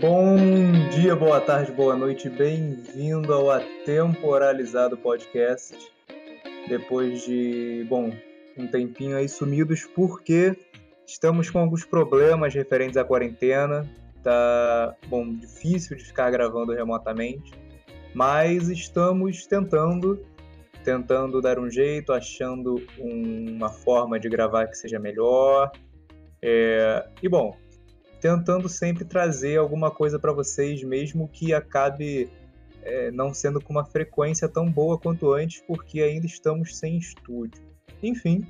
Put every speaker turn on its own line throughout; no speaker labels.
Bom dia, boa tarde, boa noite, bem-vindo ao Atemporalizado Podcast. Depois de, bom, um tempinho aí sumidos, porque estamos com alguns problemas referentes à quarentena. Tá, bom, difícil de ficar gravando remotamente, mas estamos tentando, tentando dar um jeito, achando uma forma de gravar que seja melhor. É, e bom, tentando sempre trazer alguma coisa para vocês, mesmo que acabe é, não sendo com uma frequência tão boa quanto antes, porque ainda estamos sem estúdio. Enfim,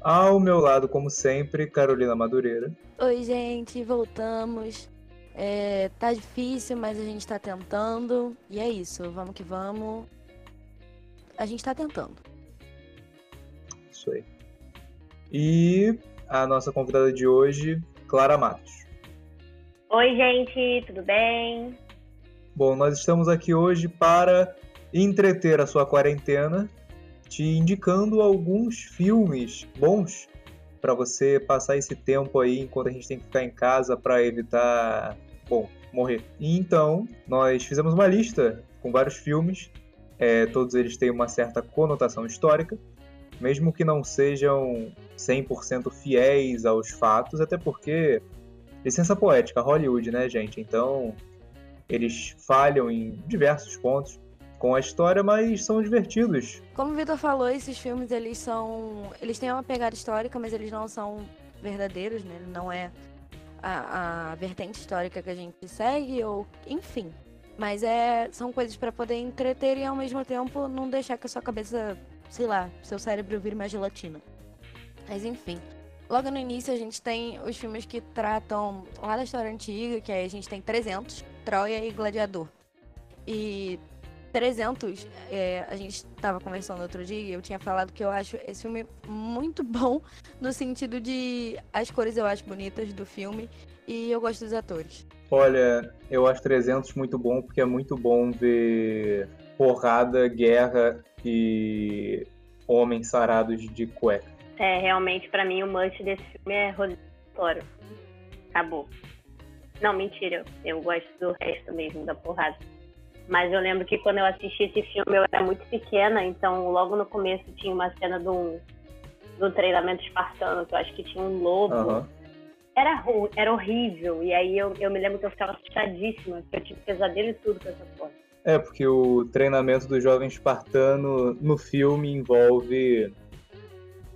ao meu lado, como sempre, Carolina Madureira.
Oi, gente, voltamos. É, tá difícil, mas a gente tá tentando. E é isso, vamos que vamos. A gente tá tentando.
Isso aí. E a nossa convidada de hoje, Clara Matos.
Oi, gente, tudo bem?
Bom, nós estamos aqui hoje para entreter a sua quarentena, te indicando alguns filmes bons para você passar esse tempo aí enquanto a gente tem que ficar em casa para evitar, bom, morrer. E então, nós fizemos uma lista com vários filmes, é, todos eles têm uma certa conotação histórica, mesmo que não sejam 100% fiéis aos fatos, até porque licença poética, Hollywood, né, gente? Então, eles falham em diversos pontos com a história, mas são divertidos.
Como o Vitor falou, esses filmes eles são, eles têm uma pegada histórica, mas eles não são verdadeiros, né? Não é a, a vertente histórica que a gente segue ou, enfim. Mas é, são coisas para poder entreter e ao mesmo tempo não deixar que a sua cabeça, sei lá, seu cérebro vire uma gelatina. Mas enfim. Logo no início a gente tem os filmes que tratam lá da história antiga, que aí a gente tem 300, Troia e Gladiador. E 300, é, a gente estava conversando outro dia e eu tinha falado que eu acho esse filme muito bom, no sentido de as cores eu acho bonitas do filme e eu gosto dos atores.
Olha, eu acho 300 muito bom porque é muito bom ver porrada, guerra e homens sarados de cueca.
É, realmente, para mim, o must desse filme é Rodrigo Acabou. Não, mentira. Eu gosto do resto mesmo, da porrada. Mas eu lembro que quando eu assisti esse filme, eu era muito pequena, então logo no começo tinha uma cena de um treinamento espartano, que eu acho que tinha um lobo. Uhum. Era, era horrível. E aí eu, eu me lembro que eu ficava assustadíssima, que eu tive pesadelo e tudo com essa porra.
É, porque o treinamento do jovem espartano no filme envolve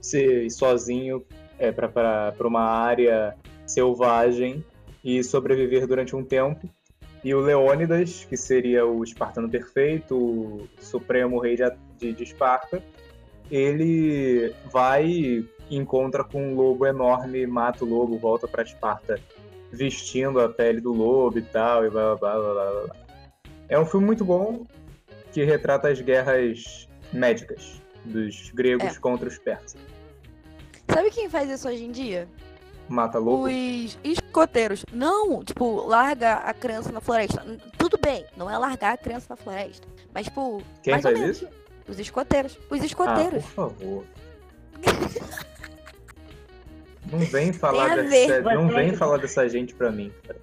ser sozinho é, para uma área selvagem e sobreviver durante um tempo. E o Leônidas, que seria o espartano perfeito, o supremo rei de, de Esparta, ele vai e encontra com um lobo enorme, mata o lobo, volta para Esparta vestindo a pele do lobo e tal, e blá blá blá blá blá. É um filme muito bom que retrata as guerras médicas dos gregos é. contra os persas.
Sabe quem faz isso hoje em dia?
Mata louco?
Os escoteiros. Não, tipo, larga a criança na floresta. Tudo bem, não é largar a criança na floresta. Mas, tipo.
Quem faz isso?
Os escoteiros. Os escoteiros.
Ah, por favor. não vem falar dessa, não vem falar dessa gente pra mim, cara.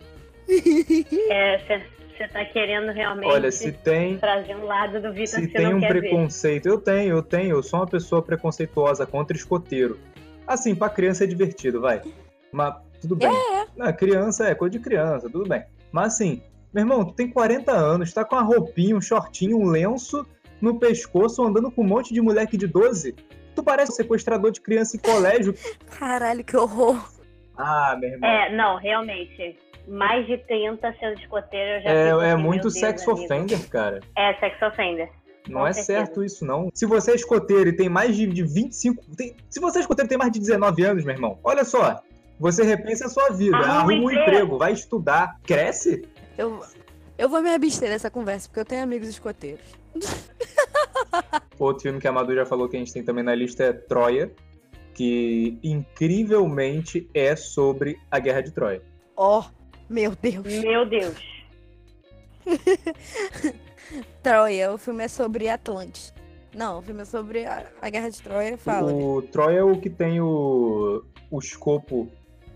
É, você tá querendo realmente
Olha, se tem,
trazer um lado do Vitor
Se tem um preconceito, ver. eu tenho, eu tenho, eu sou uma pessoa preconceituosa contra escoteiro. Assim, pra criança é divertido, vai. Mas tudo bem.
É.
Não, criança é coisa de criança, tudo bem. Mas assim, meu irmão, tu tem 40 anos, tá com uma roupinha, um shortinho, um lenço no pescoço, andando com um monte de moleque de 12. Tu parece um sequestrador de criança em colégio.
Caralho, que horror.
Ah, meu irmão.
É, não, realmente. Mais de 30 sendo escoteiro, eu já
É, é assim, muito sex offender, cara.
É, sex offender.
Não Com é certeza. certo isso, não. Se você é escoteiro e tem mais de, de 25. Tem, se você é escoteiro e tem mais de 19 anos, meu irmão, olha só. Você repensa a sua vida. Arruma, arruma um emprego. emprego, vai estudar, cresce.
Eu, eu vou me abster dessa conversa, porque eu tenho amigos escoteiros.
Outro filme que a Madu já falou que a gente tem também na lista é Troia, que incrivelmente é sobre a Guerra de Troia.
Oh, meu Deus.
Meu Deus.
Troia, o filme é sobre Atlantis. Não, o filme é sobre a, a Guerra de Troia, fala.
O Troia é o que tem o, o escopo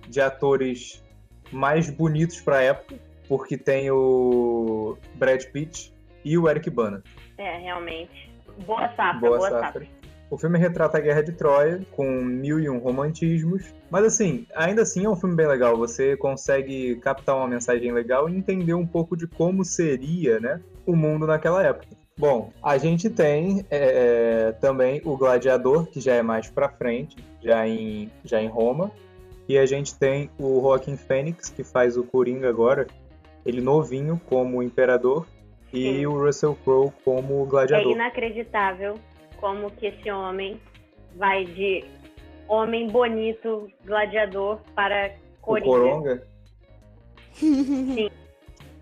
de atores mais bonitos pra época. porque tem o Brad Pitt e o Eric Bana.
É, realmente. Boa safra,
Boa
boa,
safra.
safra.
O filme retrata a Guerra de Troia, com mil e um romantismos. Mas assim, ainda assim é um filme bem legal. Você consegue captar uma mensagem legal e entender um pouco de como seria né, o mundo naquela época. Bom, a gente tem é, também o Gladiador, que já é mais pra frente, já em, já em Roma. E a gente tem o Joaquim Fênix, que faz o Coringa agora, ele novinho como imperador, e
Sim.
o Russell Crowe como
É
gladiador.
inacreditável como que esse homem vai de homem bonito, gladiador, para
o
Coringa.
Coronga.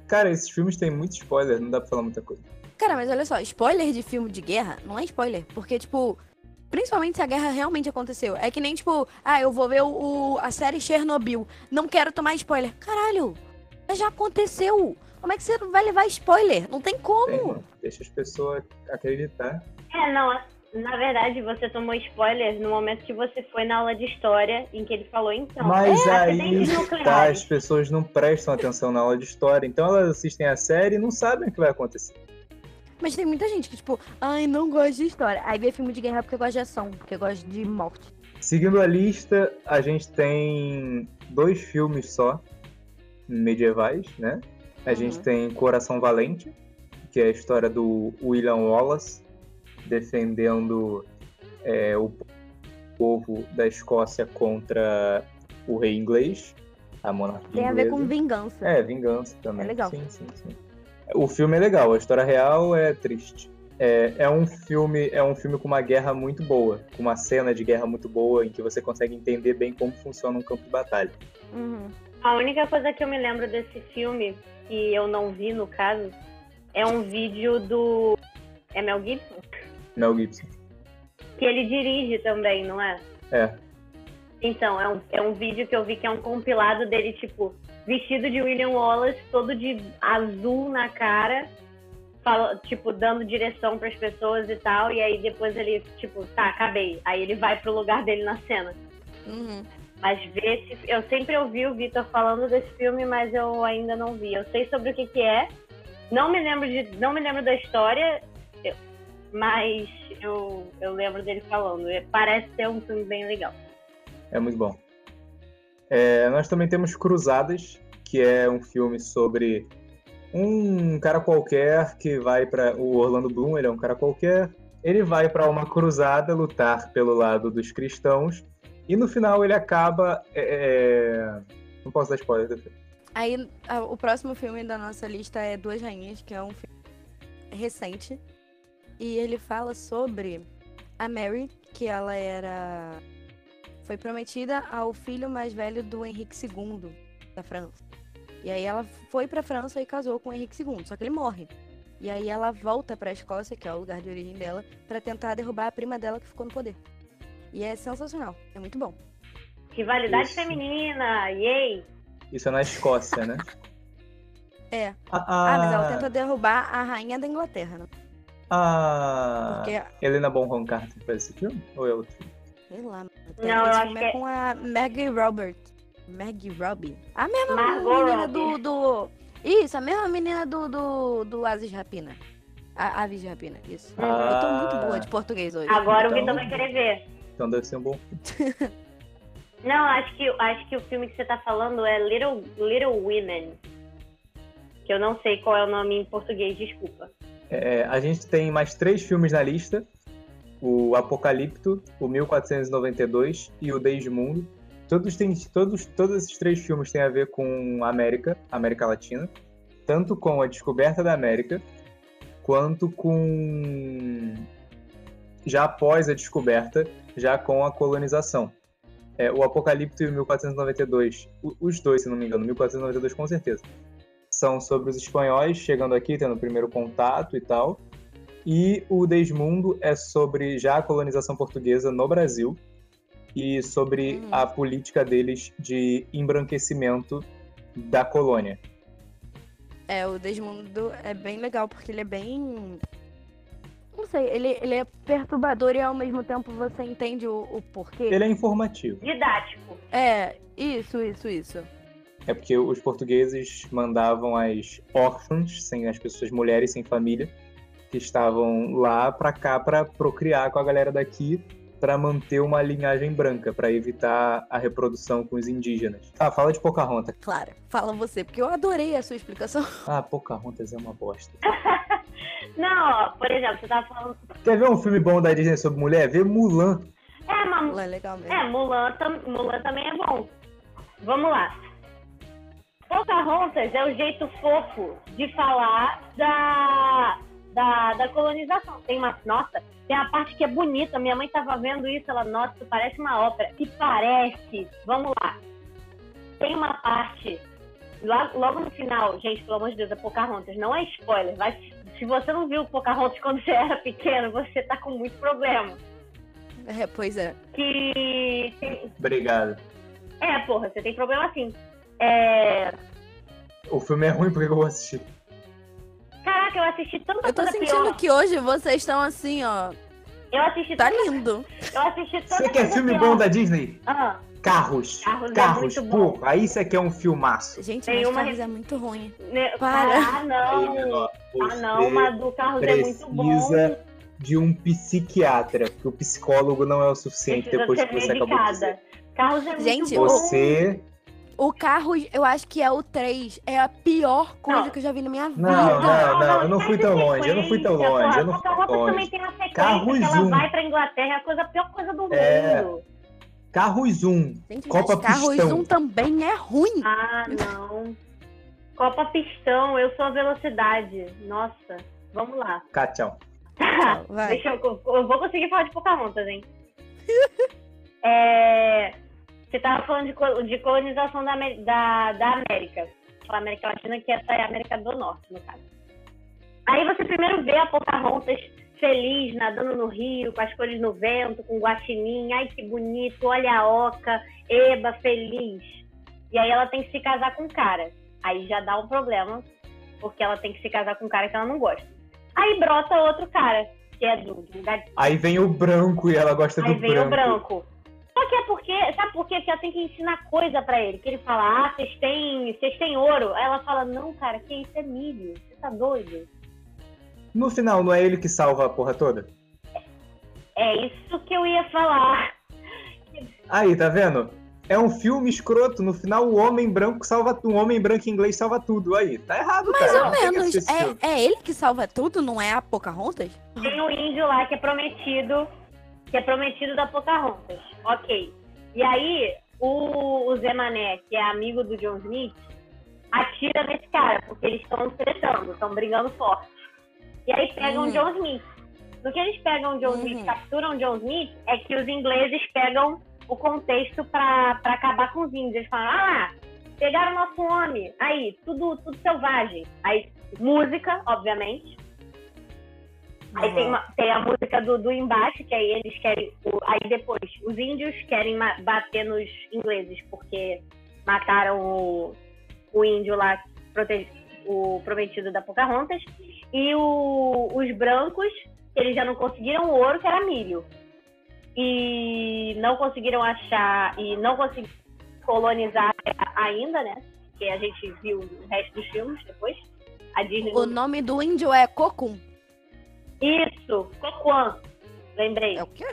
Cara, esses filmes têm muito spoiler, não dá pra falar muita coisa.
Cara, mas olha só, spoiler de filme de guerra não é spoiler. Porque, tipo, principalmente se a guerra realmente aconteceu. É que nem, tipo, ah, eu vou ver o, o- a série Chernobyl. Não quero tomar spoiler. Caralho, já aconteceu. Como é que você vai levar spoiler? Não tem como.
Tem. Deixa as pessoas acreditar.
É, não, na verdade você tomou spoiler no momento que você foi na aula de história, em que ele falou, então,
Mas
é,
aí tá, as pessoas não prestam atenção na aula de história, então elas assistem a série e não sabem o que vai acontecer.
Mas tem muita gente que, tipo, ai, não gosta de história. Aí vê filme de guerra porque gosta de ação, porque gosta de morte.
Seguindo a lista, a gente tem dois filmes só medievais, né? A
Uhum.
gente tem Coração Valente, que é a história do William Wallace defendendo é, o povo da Escócia contra o rei inglês, a monarquia
Tem a ver
inglesa.
com vingança.
É, vingança também.
É legal.
Sim, sim, sim. O filme é legal, a história real é triste. É, é um filme, é um filme com uma guerra muito boa, com uma cena de guerra muito boa, em que você consegue entender bem como funciona um campo de batalha.
Uhum.
A única coisa que eu me lembro desse filme, que eu não vi no caso, é um vídeo do. É Mel Gibson?
Mel Gibson.
Que ele dirige também, não é?
É.
Então, é um, é um vídeo que eu vi que é um compilado dele, tipo, vestido de William Wallace, todo de azul na cara, fala, tipo, dando direção pras pessoas e tal, e aí depois ele, tipo, tá, acabei. Aí ele vai pro lugar dele na cena.
Uhum.
Mas ver esse, eu sempre ouvi o Vitor falando desse filme, mas eu ainda não vi. Eu sei sobre o que que é. Não me lembro de, não me lembro da história, mas eu, eu lembro dele falando. E Parece ser um filme bem legal.
É muito bom. É, nós também temos Cruzadas, que é um filme sobre um cara qualquer que vai para o Orlando Bloom, ele é um cara qualquer, ele vai para uma cruzada lutar pelo lado dos cristãos e no final ele acaba é, é, não posso dar spoiler do filme.
Aí o próximo filme da nossa lista é Duas Rainhas, que é um filme recente. E ele fala sobre a Mary, que ela era. Foi prometida ao filho mais velho do Henrique II, da França. E aí ela foi pra França e casou com o Henrique II, só que ele morre. E aí ela volta pra Escócia, que é o lugar de origem dela, pra tentar derrubar a prima dela que ficou no poder. E é sensacional, é muito bom.
Rivalidade
Isso.
feminina, yay!
Isso é na Escócia, né?
É.
A,
Ah, mas ela tenta derrubar a rainha da Inglaterra, né? Porque,
Helena Bonham Carter faz esse filme? Ou é outro?
sei lá, mano,
Não, eu acho
filme
que
é
é-
com a Maggie Robert. Maggie Robbie. A mesma
Margot
menina do,
Robbie.
do... Isso, a mesma menina do, do, do de Rapina. A Aves de Rapina, isso. Eu tô muito boa de português hoje.
Agora o
Então-
Vitor vai querer ver.
Então deve ser um bom filme.
Não, acho que, acho que o filme que você tá falando é Little, Little Women. Que eu não sei qual é o nome em português, desculpa.
É, a gente tem mais três filmes na lista: o Apocalipto, o 1492 e o Desmundo. Todos têm, todos, todos esses três filmes têm a ver com a América, América Latina, tanto com a descoberta da América, quanto com já após a descoberta, já com a colonização. É, o Apocalipto e o 1492, o- os dois, se não me engano, 1492 com certeza, são sobre os espanhóis chegando aqui, tendo o primeiro contato e tal. E o Desmundo é sobre já a colonização portuguesa no Brasil e sobre
Uhum.
a política deles de embranquecimento da colônia.
É, o Desmundo é bem legal, porque ele é bem... Não sei, ele, ele é perturbador e ao mesmo tempo você entende o, o porquê.
Ele é informativo.
Didático.
É, isso, isso, isso.
É porque os portugueses mandavam as órfãs, sem as pessoas mulheres sem família, que estavam lá para cá para procriar com a galera daqui para manter uma linhagem branca, para evitar a reprodução com os indígenas. Ah, fala de Pocahontas.
Claro, fala você, porque eu adorei a sua explicação.
Ah, Pocahontas é uma bosta.
Não, por exemplo, você tava falando.
Quer ver um filme bom da Disney sobre mulher? Vê Mulan.
É, mas
Não é legal mesmo.
É, Mulan, tam- Mulan também é bom. Vamos lá. Pocahontas é o jeito fofo de falar da, da, da colonização. Tem uma. Nossa, tem uma parte que é bonita. Minha mãe tava vendo isso, ela, nossa, isso parece uma ópera. E parece. Vamos lá. Tem uma parte. Logo, logo no final, gente, pelo amor de Deus, é Pocahontas. Não é spoiler. Vai, se você não viu Pocahontas quando você era pequeno, você tá com muito problema.
É, pois é.
Que
Obrigado.
É, porra, você tem problema sim. É...
O filme é ruim, por que eu vou assistir?
Caraca, eu assisti tanta
Eu tô
coisa
sentindo
pior.
que hoje vocês estão assim, ó.
Eu assisti
Tá
tanta...
lindo.
Eu assisti tanta
Você quer
coisa
filme
pior.
bom da Disney?
Ah,
Carros.
Carros é
Carros,
muito bom.
porra. Aí você quer um filmaço.
Gente,
Tem
mas
uma-
Carlos é muito ruim.
né?
Para.
Ah,
Aí,
não.
menor,
Ah, não, mas do Carros é muito bom.
precisa de um psiquiatra, porque o psicólogo não é o suficiente
Precisa
depois que você acabou de dizer.
medicada. Carros é
Gente,
muito bom.
Você.
O Carros, eu acho que é o 3. É a pior coisa
Não.
que eu já vi na minha vida.
Não, não, não, eu não fui tão longe, eu não fui tão longe,
porra.
eu não fui tão longe.
também tem uma sequência
Carros
que ela
um.
vai pra Inglaterra, é a coisa, a pior coisa do
É.
mundo.
Carros 1.
Gente,
Copa
Carros
Pistão.
1 também é ruim.
Ah, não. Copa Pistão, eu sou a velocidade. Nossa, vamos lá.
Cachão.
Vai.
Deixa eu, eu vou conseguir falar de Pocahontas, hein? É, você tava falando de, de colonização da, da, da América. A América Latina, que essa é a América do Norte, no caso. Aí você primeiro vê a Pocahontas feliz, nadando no rio, com as cores no vento, com guaxinim. Ai, que bonito, olha a oca, eba, feliz. E aí ela tem que se casar com um cara. Aí já dá um problema, porque ela tem que se casar com um cara que ela não gosta. Aí brota outro cara, que é do, do lugar
Aí vem o branco e ela gosta
Aí
do
vem
branco.
o branco. Só que é porque, sabe por quê? Porque ela tem que ensinar coisa pra ele. Que ele fala, ah, vocês têm, vocês têm ouro. Aí ela fala, não, cara, que isso é milho. Você tá doido?
No final, não é ele que salva a porra toda?
É isso que eu ia falar.
Aí, tá vendo? É um filme escroto. No final, o homem branco salva tudo. Um homem branco inglês salva tudo. Aí, tá errado,
Mais
cara.
ou
Tem que
menos. É, é ele que salva tudo, não é a Pocahontas?
Tem um índio lá que é prometido, que é prometido da Pocahontas. Ok. E aí, o, o Zé Mané, que é amigo do John Smith, atira nesse cara, porque eles estão tretando, estão brigando forte. E aí pegam o
Uhum.
John Smith. No que eles pegam o John
Uhum.
Smith, capturam o John Smith, é que os ingleses pegam o contexto pra acabar com os índios. Eles falam, ah lá, pegaram nosso homem. Aí, tudo, tudo selvagem. Aí, música, obviamente. Aí tem, uma- tem a música do, do embate, que aí eles querem. o- aí depois, os índios querem bater nos ingleses, porque mataram o, o índio lá, o prometido da Pocahontas. E o- os brancos, eles já não conseguiram ouro, que era milho. E não conseguiram achar, e não conseguiram colonizar ainda, né? Que a gente viu o resto dos filmes depois. A Disney
O nome do índio é Cocum.
Isso, Coquan. Lembrei.
É o quê?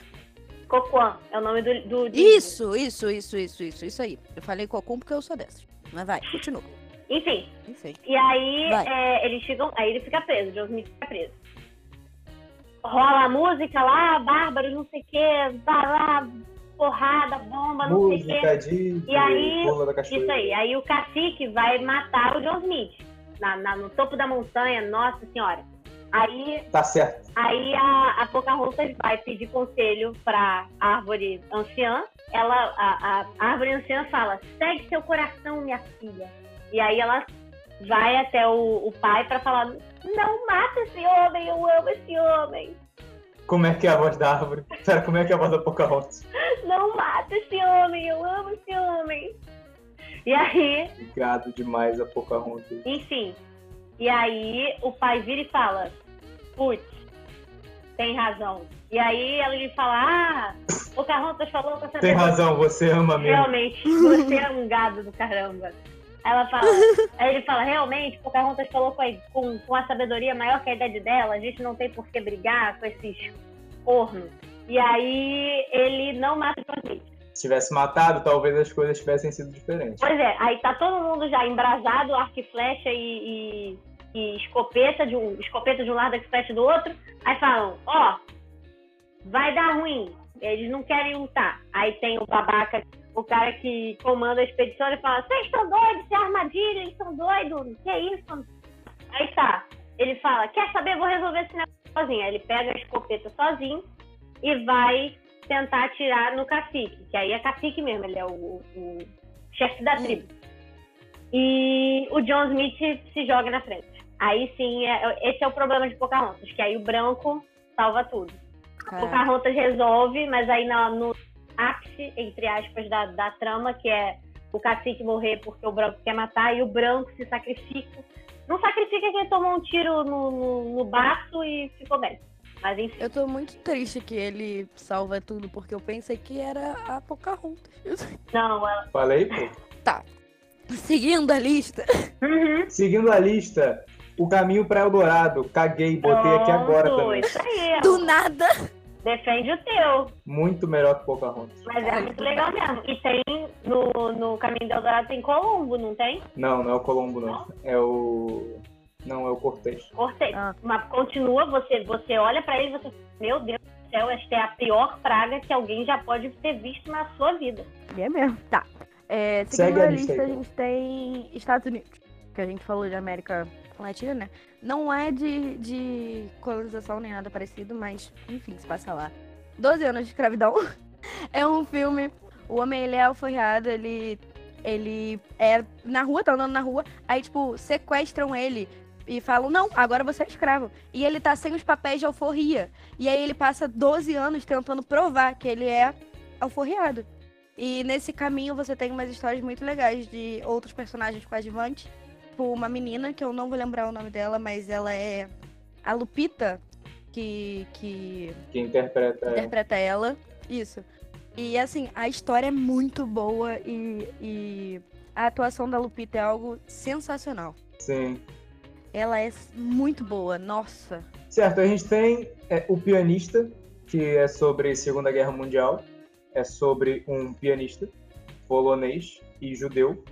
Coquan é o nome do. do do-
Isso, isso, isso, isso, isso, isso aí. Eu falei Cocum porque eu sou dessas. Mas vai, continua.
Enfim.
Enfim.
E aí é, eles ficam. Aí ele fica preso, o John Smith fica preso. Rola a música lá, bárbaros, não sei o quê, vai lá, porrada, bomba, não sei o quê.
Música de
E aí. Isso aí. Aí o cacique vai matar o John Smith. Na, na- no topo da montanha, nossa senhora. Aí
Tá certo.
Aí a, a Pocahontas vai pedir conselho pra árvore anciã. Ela, a, a árvore anciã fala: segue seu coração, minha filha. E aí ela vai até o, o pai pra falar: não mata esse homem, eu amo esse homem.
Como é que é a voz da árvore? Como é que é a voz da Pocahontas?
Não mata esse homem, eu amo esse homem. E aí,
Obrigado demais a Pocahontas.
enfim. E aí o pai vira e fala: putz, tem razão. E aí ela lhe fala: ah, Pocahontas falou com essa
Tem
pessoa
razão, você ama mesmo.
Realmente, você é um gado do caramba. Ela fala, aí ele fala, realmente, Pocahontas falou com a, com, com a sabedoria maior que a idade dela, a gente não tem por que brigar com esses cornos. E aí ele não mata o.
Se tivesse matado, talvez as coisas tivessem sido diferentes.
Pois é, aí tá todo mundo já embrasado, arco e flecha e, e, e escopeta, de um, escopeta de um lado, e flecha do outro. Aí falam, ó, vai dar ruim, eles não querem lutar. Aí tem o babaca, o cara que comanda a expedição, ele fala, vocês estão doidos, isso é armadilha, eles estão doidos, que é isso? Aí tá, ele fala, quer saber, vou resolver esse negócio sozinho. Aí ele pega a escopeta sozinho e vai tentar atirar no cacique, que aí é cacique mesmo, ele é o, o chefe da tribo. E o John Smith se joga na frente. Aí sim, é, esse é o problema de Pocahontas, que aí o branco salva tudo.
É.
Pocahontas resolve, mas aí no, no ápice, entre aspas, da, da trama, que é o cacique morrer porque o branco quer matar, e o branco se sacrifica. Não sacrifica que ele tomou um tiro no, no, no baço e ficou bem. Mas enfim.
Eu tô muito triste que ele salva tudo, porque eu pensei que era a Pocahontas.
Não, ela.
Falei, pô.
Seguindo a lista.
Uhum.
Seguindo a lista, o caminho para Eldorado. Caguei, botei aqui agora
Pronto,
também.
Isso aí,
Do nada.
defende o teu.
Muito melhor que Pocahontas.
Mas é muito legal mesmo. E tem no, no Caminho do Eldorado tem Colombo, não tem?
Não, não é o Colombo, não. É o. Não, é o Cortez.
Cortei.
Ah.
Mas continua, você, você olha pra ele e você. Meu Deus do céu, esta é a pior praga que alguém já pode ter visto na sua vida.
É mesmo. Tá. É,
Segue
seguindo
a
a
lista
lista,
aí,
a gente tem Estados Unidos. Que a gente falou de América Latina, né? Não é de, de colonização nem nada parecido, mas enfim, se passa lá. 12 anos de escravidão. É um filme. O homem ele é alforriado, ele. Ele é na rua, tá andando na rua, aí, tipo, sequestram ele e falam, não, agora você é escravo. E ele tá sem os papéis de alforria. E aí ele passa 12 anos tentando provar que ele é alforriado. E nesse caminho você tem umas histórias muito legais de outros personagens coadjuvantes. Tipo, uma menina, que eu não vou lembrar o nome dela, mas ela é a Lupita, que, que
Que interpreta.
interpreta ela. Isso. E assim, a história é muito boa e, e a atuação da Lupita é algo sensacional.
Sim.
Ela é muito boa, nossa.
Certo, a gente tem é, o pianista, que é sobre Segunda Guerra Mundial. É sobre um pianista polonês e judeu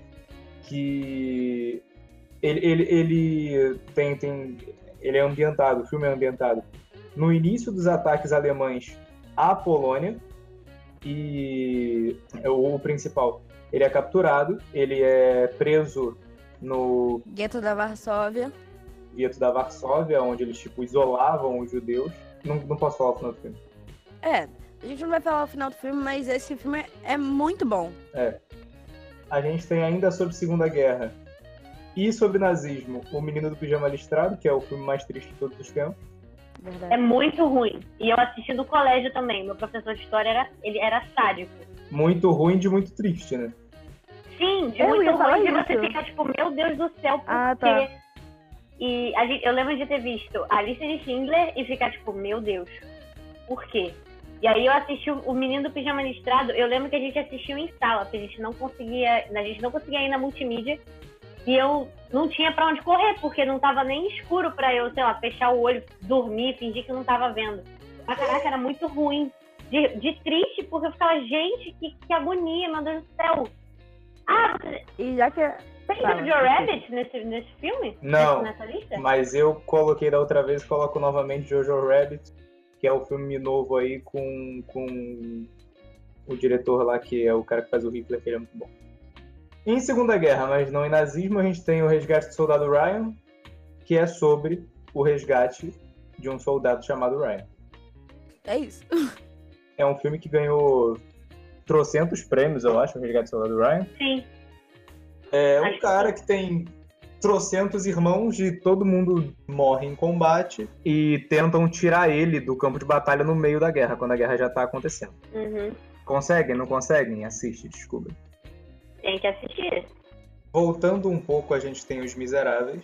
que ele, ele, ele tem, tem ele é ambientado, o filme é ambientado no início dos ataques alemães à Polônia e é o, o principal ele é capturado, ele é preso no
Gueto da Varsóvia.
gueto da Varsóvia, onde eles tipo isolavam os judeus. Não, não posso falar o final do filme.
É, a gente não vai falar o final do filme, mas esse filme é muito bom.
A gente tem ainda sobre Segunda Guerra e sobre nazismo O Menino do Pijama Listrado, que é o filme mais triste de todos os tempos.
Verdade.
É muito ruim. E eu assisti no colégio também. Meu professor de história era, ele era sádico.
Muito ruim de muito triste, né?
Sim, de
Eu
muito ruim de você ficar tipo, meu Deus do céu, por
Ah,
quê?
tá.
E a gente- eu lembro de ter visto a lista de Schindler e ficar tipo, meu Deus, por quê? E aí eu assisti o o Menino do Pijama Listrado, eu lembro que a gente assistiu em sala, porque a gente não conseguia, a gente não conseguia ir na multimídia. E eu não tinha pra onde correr, porque não tava nem escuro pra eu, sei lá, fechar o olho, dormir, fingir que não tava vendo. Mas caraca, era muito ruim. De, de triste, porque eu ficava, gente, que, que agonia, meu Deus do céu. Ah, você
E já que.
tem
Fala,
Jojo. Rabbit nesse, nesse filme?
Não.
Nessa lista?
Mas eu coloquei da outra vez, coloco novamente Jojo Rabbit, que é o filme novo aí com, com o diretor lá, que é o cara que faz o Hitler, que ele é muito bom. Em Segunda Guerra, mas não em nazismo, a gente tem o Resgate do Soldado Ryan, que é sobre o resgate de um soldado chamado Ryan.
É isso.
É um filme que ganhou trocentos prêmios, eu acho, o Resgate do Soldado Ryan.
Sim.
É um cara que tem trocentos irmãos e todo mundo morre em combate e tentam tirar ele do campo de batalha no meio da guerra, quando a guerra já tá acontecendo.
Uhum.
Conseguem? Não conseguem? Assiste, descubra.
Tem que assistir.
Voltando um pouco, a gente tem Os Miseráveis,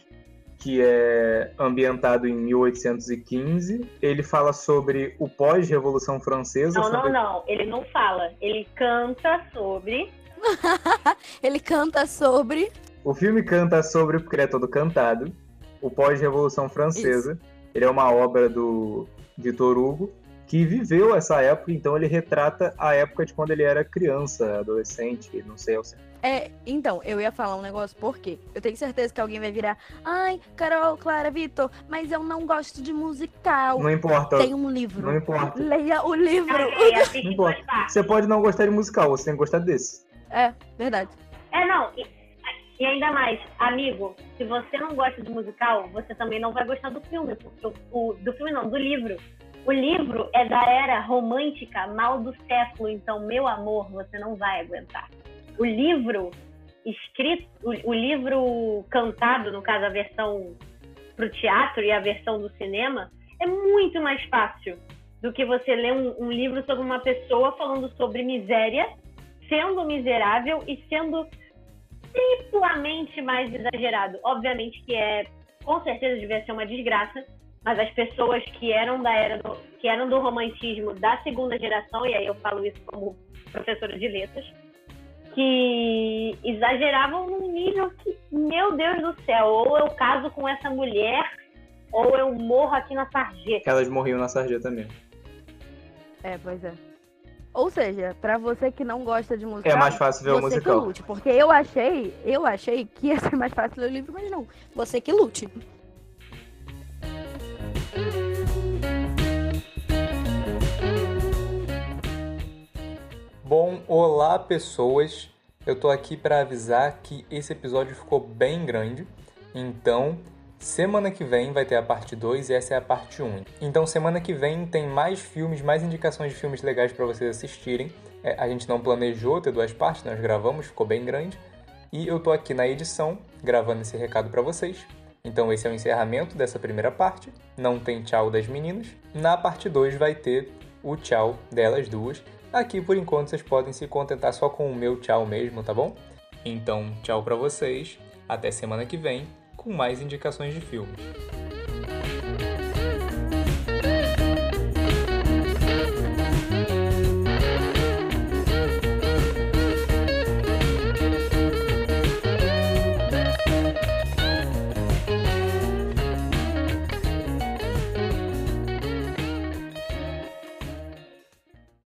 que é ambientado em 1815. Ele fala sobre o pós-revolução francesa.
Não, não,
sobre-
não. Ele não fala. Ele canta sobre.
Ele canta sobre.
O filme canta sobre, porque ele é todo cantado, o pós-revolução francesa. Isso. Ele é uma obra do Vitor Hugo, que viveu essa época, então ele retrata a época de quando ele era criança, adolescente, não sei ao certo.
É, então, eu ia falar um negócio, por quê? Eu tenho certeza que alguém vai virar, ai, Carol, Clara, Vitor, mas eu não gosto de musical.
Não importa.
Tem um livro.
Não importa.
Leia o livro.
não importa. Você pode não gostar de musical, você tem que gostar desse.
É, verdade.
É, não, e, e ainda mais, amigo, se você não gosta de musical, você também não vai gostar do filme, porque o, o do filme não, do livro. O livro é da era romântica mal do século, então, meu amor, você não vai aguentar. O livro escrito, o, o livro cantado, no caso a versão para o teatro e a versão do cinema, é muito mais fácil do que você ler um, um livro sobre uma pessoa falando sobre miséria, sendo miserável e sendo triplamente mais exagerado. Obviamente que é, com certeza devia ser uma desgraça, mas as pessoas que eram da era do, que eram do romantismo da segunda geração, e aí eu falo isso como professora de letras, que exageravam num nível que, meu Deus do céu, ou eu caso com essa mulher, ou eu morro aqui na sarjeta.
Elas morriam na sarjeta mesmo.
É, pois é. Ou seja, para você que não gosta de música,
é mais fácil ver o musical.
Que lute, porque eu achei, eu achei que ia ser mais fácil ler o livro, mas não. Você que lute.
Bom, olá pessoas. Eu tô aqui para avisar que esse episódio ficou bem grande. Então, semana que vem vai ter a parte 2 e essa é a parte 1. Então, semana que vem tem mais filmes, mais indicações de filmes legais para vocês assistirem. É, a gente não planejou ter duas partes, nós gravamos, ficou bem grande. E eu tô aqui na edição gravando esse recado para vocês. Então, esse é o encerramento dessa primeira parte. Não tem tchau das meninas. Na parte 2 vai ter o tchau delas duas. Aqui por enquanto vocês podem se contentar só com o meu tchau mesmo, tá bom? Então, tchau para vocês. Até semana que vem com mais indicações de filmes.